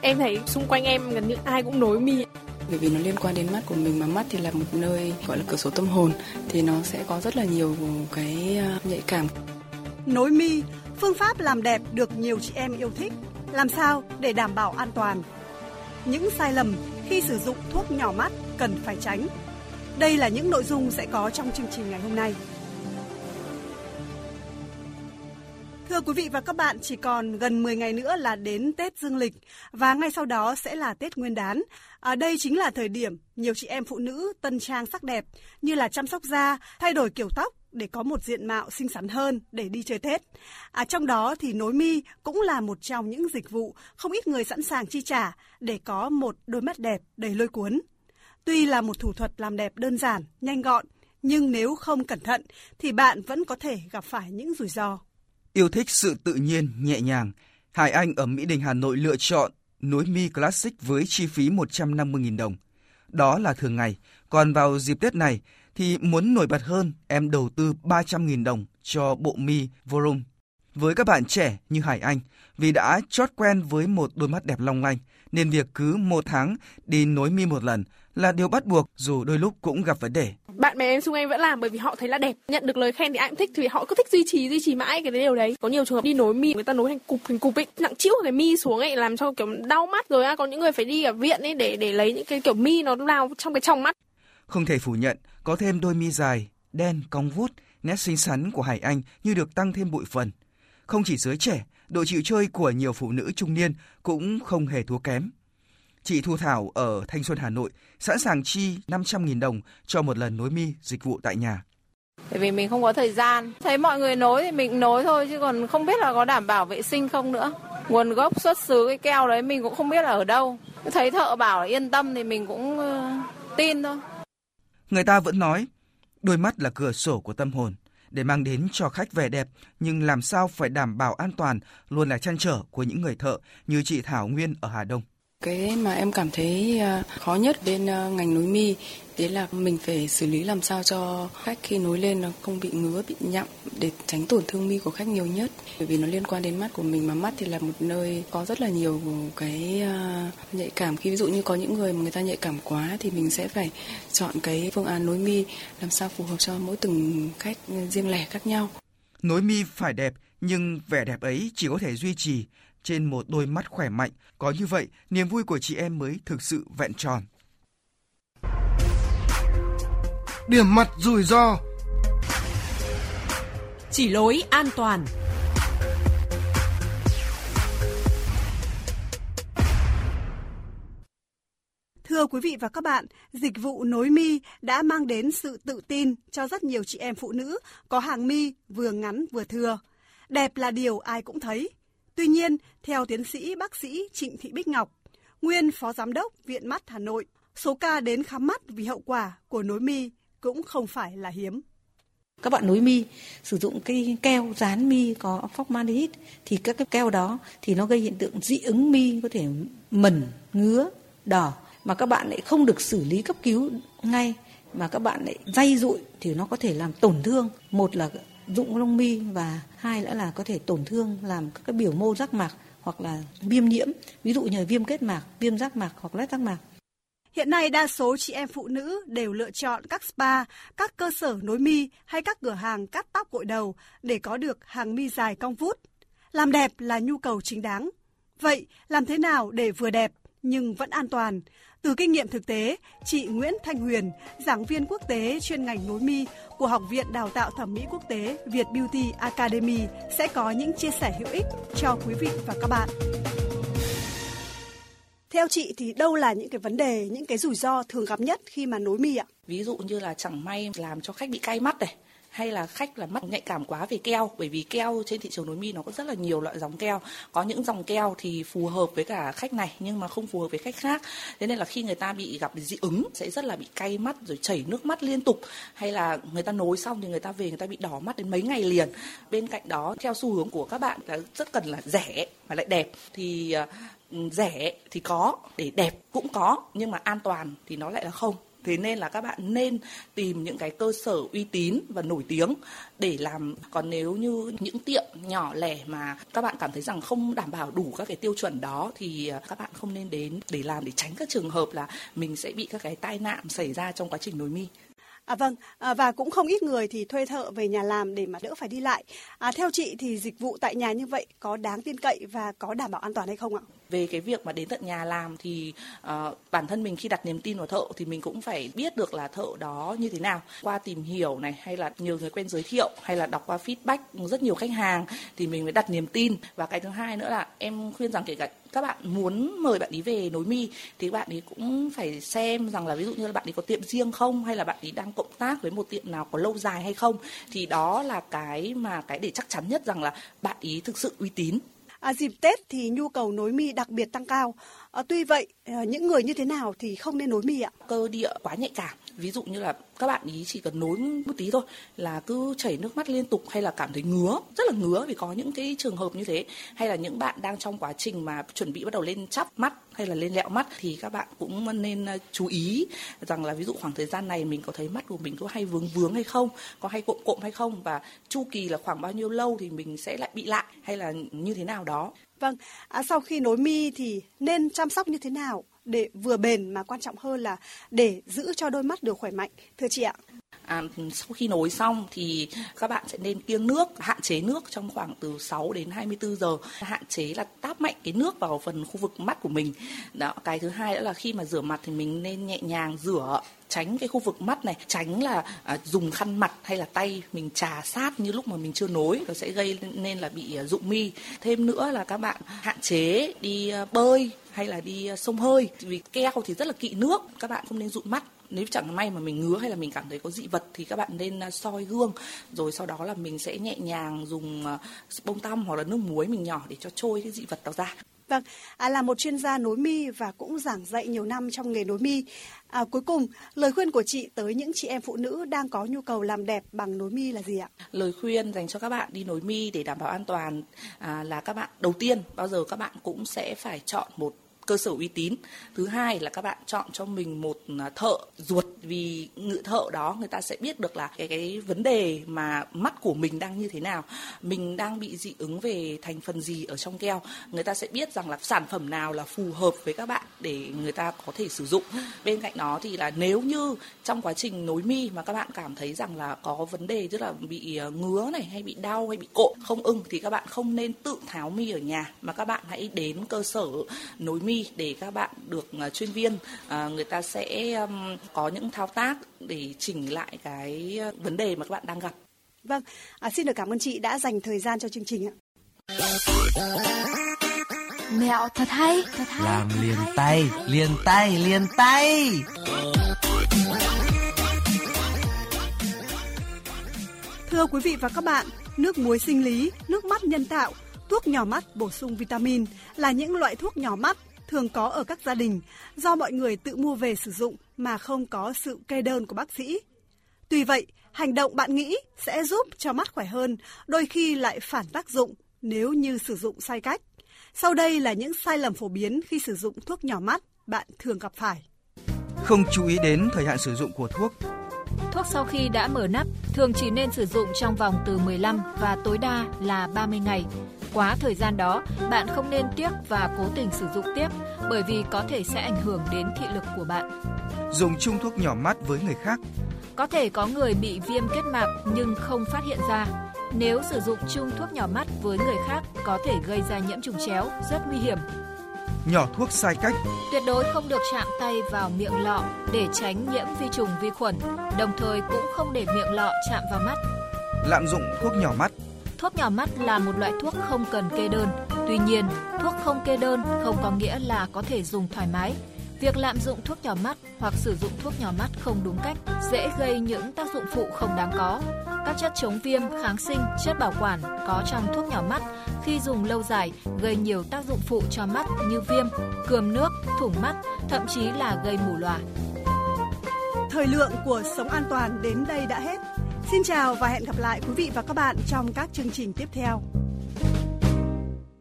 Em thấy xung quanh em gần như ai cũng nối mi bởi vì nó liên quan đến mắt của mình mà mắt thì là một nơi gọi là cửa sổ tâm hồn thì nó sẽ có rất là nhiều cái à, nhạy cảm. Nối mi, phương pháp làm đẹp được nhiều chị em yêu thích. Làm sao để đảm bảo an toàn? Những sai lầm khi sử dụng thuốc nhỏ mắt cần phải tránh. Đây là những nội dung sẽ có trong chương trình ngày hôm nay. Thưa quý vị và các bạn, chỉ còn gần 10 ngày nữa là đến Tết Dương lịch và ngay sau đó sẽ là Tết Nguyên đán. À, đây chính là thời điểm nhiều chị em phụ nữ tân trang sắc đẹp như là chăm sóc da, thay đổi kiểu tóc để có một diện mạo xinh xắn hơn để đi chơi Tết. À, trong đó thì nối mi cũng là một trong những dịch vụ không ít người sẵn sàng chi trả để có một đôi mắt đẹp đầy lôi cuốn. Tuy là một thủ thuật làm đẹp đơn giản, nhanh gọn, nhưng nếu không cẩn thận thì bạn vẫn có thể gặp phải những rủi ro. Yêu thích sự tự nhiên, nhẹ nhàng, Hải Anh ở Mỹ Đình Hà Nội lựa chọn nối mi Classic với chi phí 150.000 đồng. Đó là thường ngày, còn vào dịp Tết này thì muốn nổi bật hơn, em đầu tư 300.000 đồng cho bộ mi Vorum. Với các bạn trẻ như Hải Anh, vì đã chót quen với một đôi mắt đẹp long lanh, nên việc cứ một tháng đi nối mi một lần là điều bắt buộc dù đôi lúc cũng gặp vấn đề. Bạn bè em xung quanh vẫn làm bởi vì họ thấy là đẹp, nhận được lời khen thì ai cũng thích thì họ cứ thích duy trì duy trì mãi cái điều đấy. Có nhiều trường hợp đi nối mi người ta nối thành cục thành cục ấy, nặng chịu cái mi xuống ấy làm cho kiểu đau mắt rồi á, có những người phải đi ở viện ấy để để lấy những cái kiểu mi nó vào trong cái trong mắt. Không thể phủ nhận, có thêm đôi mi dài, đen, cong vút, nét xinh xắn của Hải Anh như được tăng thêm bụi phần. Không chỉ giới trẻ, độ chịu chơi của nhiều phụ nữ trung niên cũng không hề thua kém. Chị Thu Thảo ở Thanh Xuân, Hà Nội sẵn sàng chi 500.000 đồng cho một lần nối mi dịch vụ tại nhà. Bởi vì mình không có thời gian. Thấy mọi người nối thì mình nối thôi chứ còn không biết là có đảm bảo vệ sinh không nữa. Nguồn gốc xuất xứ cái keo đấy mình cũng không biết là ở đâu. Thấy thợ bảo là yên tâm thì mình cũng uh, tin thôi. Người ta vẫn nói, đôi mắt là cửa sổ của tâm hồn. Để mang đến cho khách vẻ đẹp, nhưng làm sao phải đảm bảo an toàn luôn là chăn trở của những người thợ như chị Thảo Nguyên ở Hà Đông. Cái mà em cảm thấy ờ, khó nhất bên ờ, ngành nối mi, đấy là mình phải xử lý làm sao cho khách khi nối lên nó không bị ngứa, bị nhặng để tránh tổn thương mi của khách nhiều nhất. Bởi vì nó liên quan đến mắt của mình mà mắt thì là một nơi có rất là nhiều cái ờ, nhạy cảm. Khi ví dụ như có những người mà người ta nhạy cảm quá thì mình sẽ phải chọn cái phương án nối mi làm sao phù hợp cho mỗi từng khách riêng lẻ khác nhau. Nối mi phải đẹp, nhưng vẻ đẹp ấy chỉ có thể duy trì trên một đôi mắt khỏe mạnh. Có như vậy, niềm vui của chị em mới thực sự vẹn tròn. Điểm mặt rủi ro Chỉ lối an toàn Thưa quý vị và các bạn, dịch vụ nối mi đã mang đến sự tự tin cho rất nhiều chị em phụ nữ có hàng mi vừa ngắn vừa thừa. Đẹp là điều ai cũng thấy, Tuy nhiên, theo tiến sĩ bác sĩ Trịnh Thị Bích Ngọc, nguyên phó giám đốc Viện Mắt Hà Nội, số ca đến khám mắt vì hậu quả của nối mi cũng không phải là hiếm. Các bạn nối mi sử dụng cái keo dán mi có formaldehyde thì các cái keo đó thì nó gây hiện tượng dị ứng mi có thể mẩn, ngứa, đỏ mà các bạn lại không được xử lý cấp cứu ngay mà các bạn lại dây dụi thì nó có thể làm tổn thương một là dụng lông mi và hai nữa là có thể tổn thương làm các cái biểu mô giác mạc hoặc là viêm nhiễm, ví dụ như viêm kết mạc, viêm giác mạc hoặc lét giác mạc. Hiện nay đa số chị em phụ nữ đều lựa chọn các spa, các cơ sở nối mi hay các cửa hàng cắt tóc gội đầu để có được hàng mi dài cong vút. Làm đẹp là nhu cầu chính đáng. Vậy làm thế nào để vừa đẹp nhưng vẫn an toàn? Từ kinh nghiệm thực tế, chị Nguyễn Thanh Huyền, giảng viên quốc tế chuyên ngành nối mi của Học viện Đào tạo Thẩm mỹ Quốc tế Việt Beauty Academy sẽ có những chia sẻ hữu ích cho quý vị và các bạn. Theo chị thì đâu là những cái vấn đề, những cái rủi ro thường gặp nhất khi mà nối mi ạ? Ví dụ như là chẳng may làm cho khách bị cay mắt này, hay là khách là mắt nhạy cảm quá về keo, bởi vì keo trên thị trường nối mi nó có rất là nhiều loại dòng keo. Có những dòng keo thì phù hợp với cả khách này, nhưng mà không phù hợp với khách khác. Thế nên là khi người ta bị gặp dị ứng, sẽ rất là bị cay mắt rồi chảy nước mắt liên tục. Hay là người ta nối xong thì người ta về, người ta bị đỏ mắt đến mấy ngày liền. Bên cạnh đó, theo xu hướng của các bạn là rất cần là rẻ mà lại đẹp. Thì ờ, ừ, rẻ thì có, để đẹp cũng có, nhưng mà an toàn thì nó lại là không thế nên là các bạn nên tìm những cái cơ sở uy tín và nổi tiếng để làm còn nếu như những tiệm nhỏ lẻ mà các bạn cảm thấy rằng không đảm bảo đủ các cái tiêu chuẩn đó thì à, các bạn không nên đến để làm để tránh các trường hợp là mình sẽ bị các cái tai nạn xảy ra trong quá trình nối mi. À vâng, à, và cũng không ít người thì thuê thợ về nhà làm để mà đỡ phải đi lại. À, theo chị thì dịch vụ tại nhà như vậy có đáng tin cậy và có đảm bảo an toàn hay không ạ? Về cái việc mà đến tận nhà làm thì uh, bản thân mình khi đặt niềm tin vào thợ thì mình cũng phải biết được là thợ đó như thế nào. Qua tìm hiểu này hay là nhiều người quen giới thiệu hay là đọc qua feedback rất nhiều khách hàng thì mình mới đặt niềm tin. Và cái thứ hai nữa là em khuyên rằng kể cả các bạn muốn mời bạn ấy về nối mi thì bạn ấy cũng phải xem rằng là ví dụ như là bạn ấy có tiệm riêng không hay là bạn ấy đang cộng tác với một tiệm nào có lâu dài hay không. Thì đó là cái mà cái để chắc chắn nhất rằng là bạn ý thực sự uy tín. À, dịp Tết thì nhu cầu nối mi đặc biệt tăng cao. À, tuy vậy, ờ, những người như thế nào thì không nên nối mì ạ? Cơ địa quá nhạy cảm. Ví dụ như là các bạn ý chỉ cần nối một tí thôi là cứ chảy nước mắt liên tục hay là cảm thấy ngứa, rất là ngứa vì có những cái trường hợp như thế. Hay là những bạn đang trong quá trình mà chuẩn bị bắt đầu lên chắp mắt hay là lên lẹo mắt thì các bạn cũng nên ờ, chú ý rằng là ví dụ khoảng thời gian này mình có thấy mắt của mình có hay vướng vướng hay không, có hay cộm cộm hay không và chu kỳ là khoảng bao nhiêu lâu thì mình sẽ lại bị lại hay là như thế nào đó. Vâng, à, sau khi nối mi thì nên chăm sóc như thế nào để vừa bền mà quan trọng hơn là để giữ cho đôi mắt được khỏe mạnh, thưa chị ạ? À, sau khi nối xong thì các bạn sẽ nên kiêng nước, hạn chế nước trong khoảng từ 6 đến 24 giờ. Hạn chế là táp mạnh cái nước vào phần khu vực mắt của mình. Đó, cái thứ hai nữa là khi mà rửa mặt thì mình nên nhẹ nhàng rửa tránh cái khu vực mắt này tránh là à, dùng khăn mặt hay là tay mình trà sát như lúc mà mình chưa nối nó sẽ gây nên là bị à, rụng mi thêm nữa là các bạn hạn chế đi à, bơi hay là đi à, sông hơi vì keo thì rất là kỵ nước các bạn không nên rụng mắt nếu chẳng may mà mình ngứa hay là mình cảm thấy có dị vật thì các bạn nên à, soi gương rồi sau đó là mình sẽ nhẹ nhàng dùng à, bông tăm hoặc là nước muối mình nhỏ để cho trôi cái dị vật đó ra Vâng, à, là một chuyên gia nối mi và cũng giảng dạy nhiều năm trong nghề nối mi. À, cuối cùng, lời khuyên của chị tới những chị em phụ nữ đang có nhu cầu làm đẹp bằng nối mi là gì ạ? Lời khuyên dành cho các bạn đi nối mi để đảm bảo an toàn à, là các bạn đầu tiên bao giờ các bạn cũng sẽ phải chọn một cơ sở uy tín. Thứ hai là các bạn chọn cho mình một à, thợ ruột, vì ngự thợ đó người ta sẽ biết được là cái cái vấn đề mà mắt của mình đang như thế nào. Mình đang bị dị ứng về thành phần gì ở trong keo. Người ta sẽ biết rằng là sản phẩm nào là phù hợp với các bạn để người ta có thể sử dụng. Bên cạnh đó thì là nếu như trong quá trình nối mi mà các bạn cảm thấy rằng là có vấn đề, tức là bị à, ngứa này, hay bị đau, hay bị cộm, không ưng, thì các bạn không nên tự tháo mi ở nhà, mà các bạn hãy đến cơ sở nối mi để các bạn được uh, chuyên viên uh, người ta sẽ có những thao tác để chỉnh lại cái vấn đề mà các bạn đang gặp. Vâng, à, xin được cảm ơn chị đã dành thời gian cho chương trình ạ. Mẹo thật hay, thật hay. Làm liền tay, liền tay, liền tay. Thưa quý vị và các bạn, nước muối sinh lý, nước mắt nhân tạo, thuốc nhỏ mắt bổ sung vitamin là những loại thuốc nhỏ mắt thường có ở các gia đình do mọi người tự mua về sử dụng mà không có sự kê đơn của bác sĩ. Tuy vậy, hành động bạn nghĩ sẽ giúp cho mắt khỏe hơn, đôi khi lại phản tác dụng nếu như sử dụng sai cách. Sau đây là những sai lầm phổ biến khi sử dụng thuốc nhỏ mắt bạn thường gặp phải. Không chú ý đến thời hạn sử dụng của thuốc. Thuốc sau khi đã mở nắp thường chỉ nên sử dụng trong vòng từ 15 và tối đa là 30 ngày. Quá thời gian đó, bạn không nên tiếc và cố tình sử dụng tiếp bởi vì có thể sẽ ảnh hưởng đến thị lực của bạn. Dùng chung thuốc nhỏ mắt với người khác. Có thể có người bị viêm kết mạc nhưng không phát hiện ra. Nếu sử dụng chung thuốc nhỏ mắt với người khác có thể gây ra nhiễm trùng chéo rất nguy hiểm. Nhỏ thuốc sai cách. Tuyệt đối không được chạm tay vào miệng lọ để tránh nhiễm vi trùng vi khuẩn, đồng thời cũng không để miệng lọ chạm vào mắt. Lạm dụng thuốc nhỏ mắt. Thuốc nhỏ mắt là một loại thuốc không cần kê đơn. Tuy nhiên, thuốc không kê đơn không có nghĩa là có thể dùng thoải mái. Việc lạm dụng thuốc nhỏ mắt hoặc sử dụng thuốc nhỏ mắt không đúng cách dễ gây những tác dụng phụ không đáng có. Các chất chống viêm, kháng sinh, chất bảo quản có trong thuốc nhỏ mắt khi dùng lâu dài gây nhiều tác dụng phụ cho mắt như viêm, cườm nước, thủng mắt, thậm chí là gây mù lòa. Thời lượng của Sống An Toàn đến đây đã hết. Xin chào và hẹn gặp lại quý vị và các bạn trong các chương trình tiếp theo.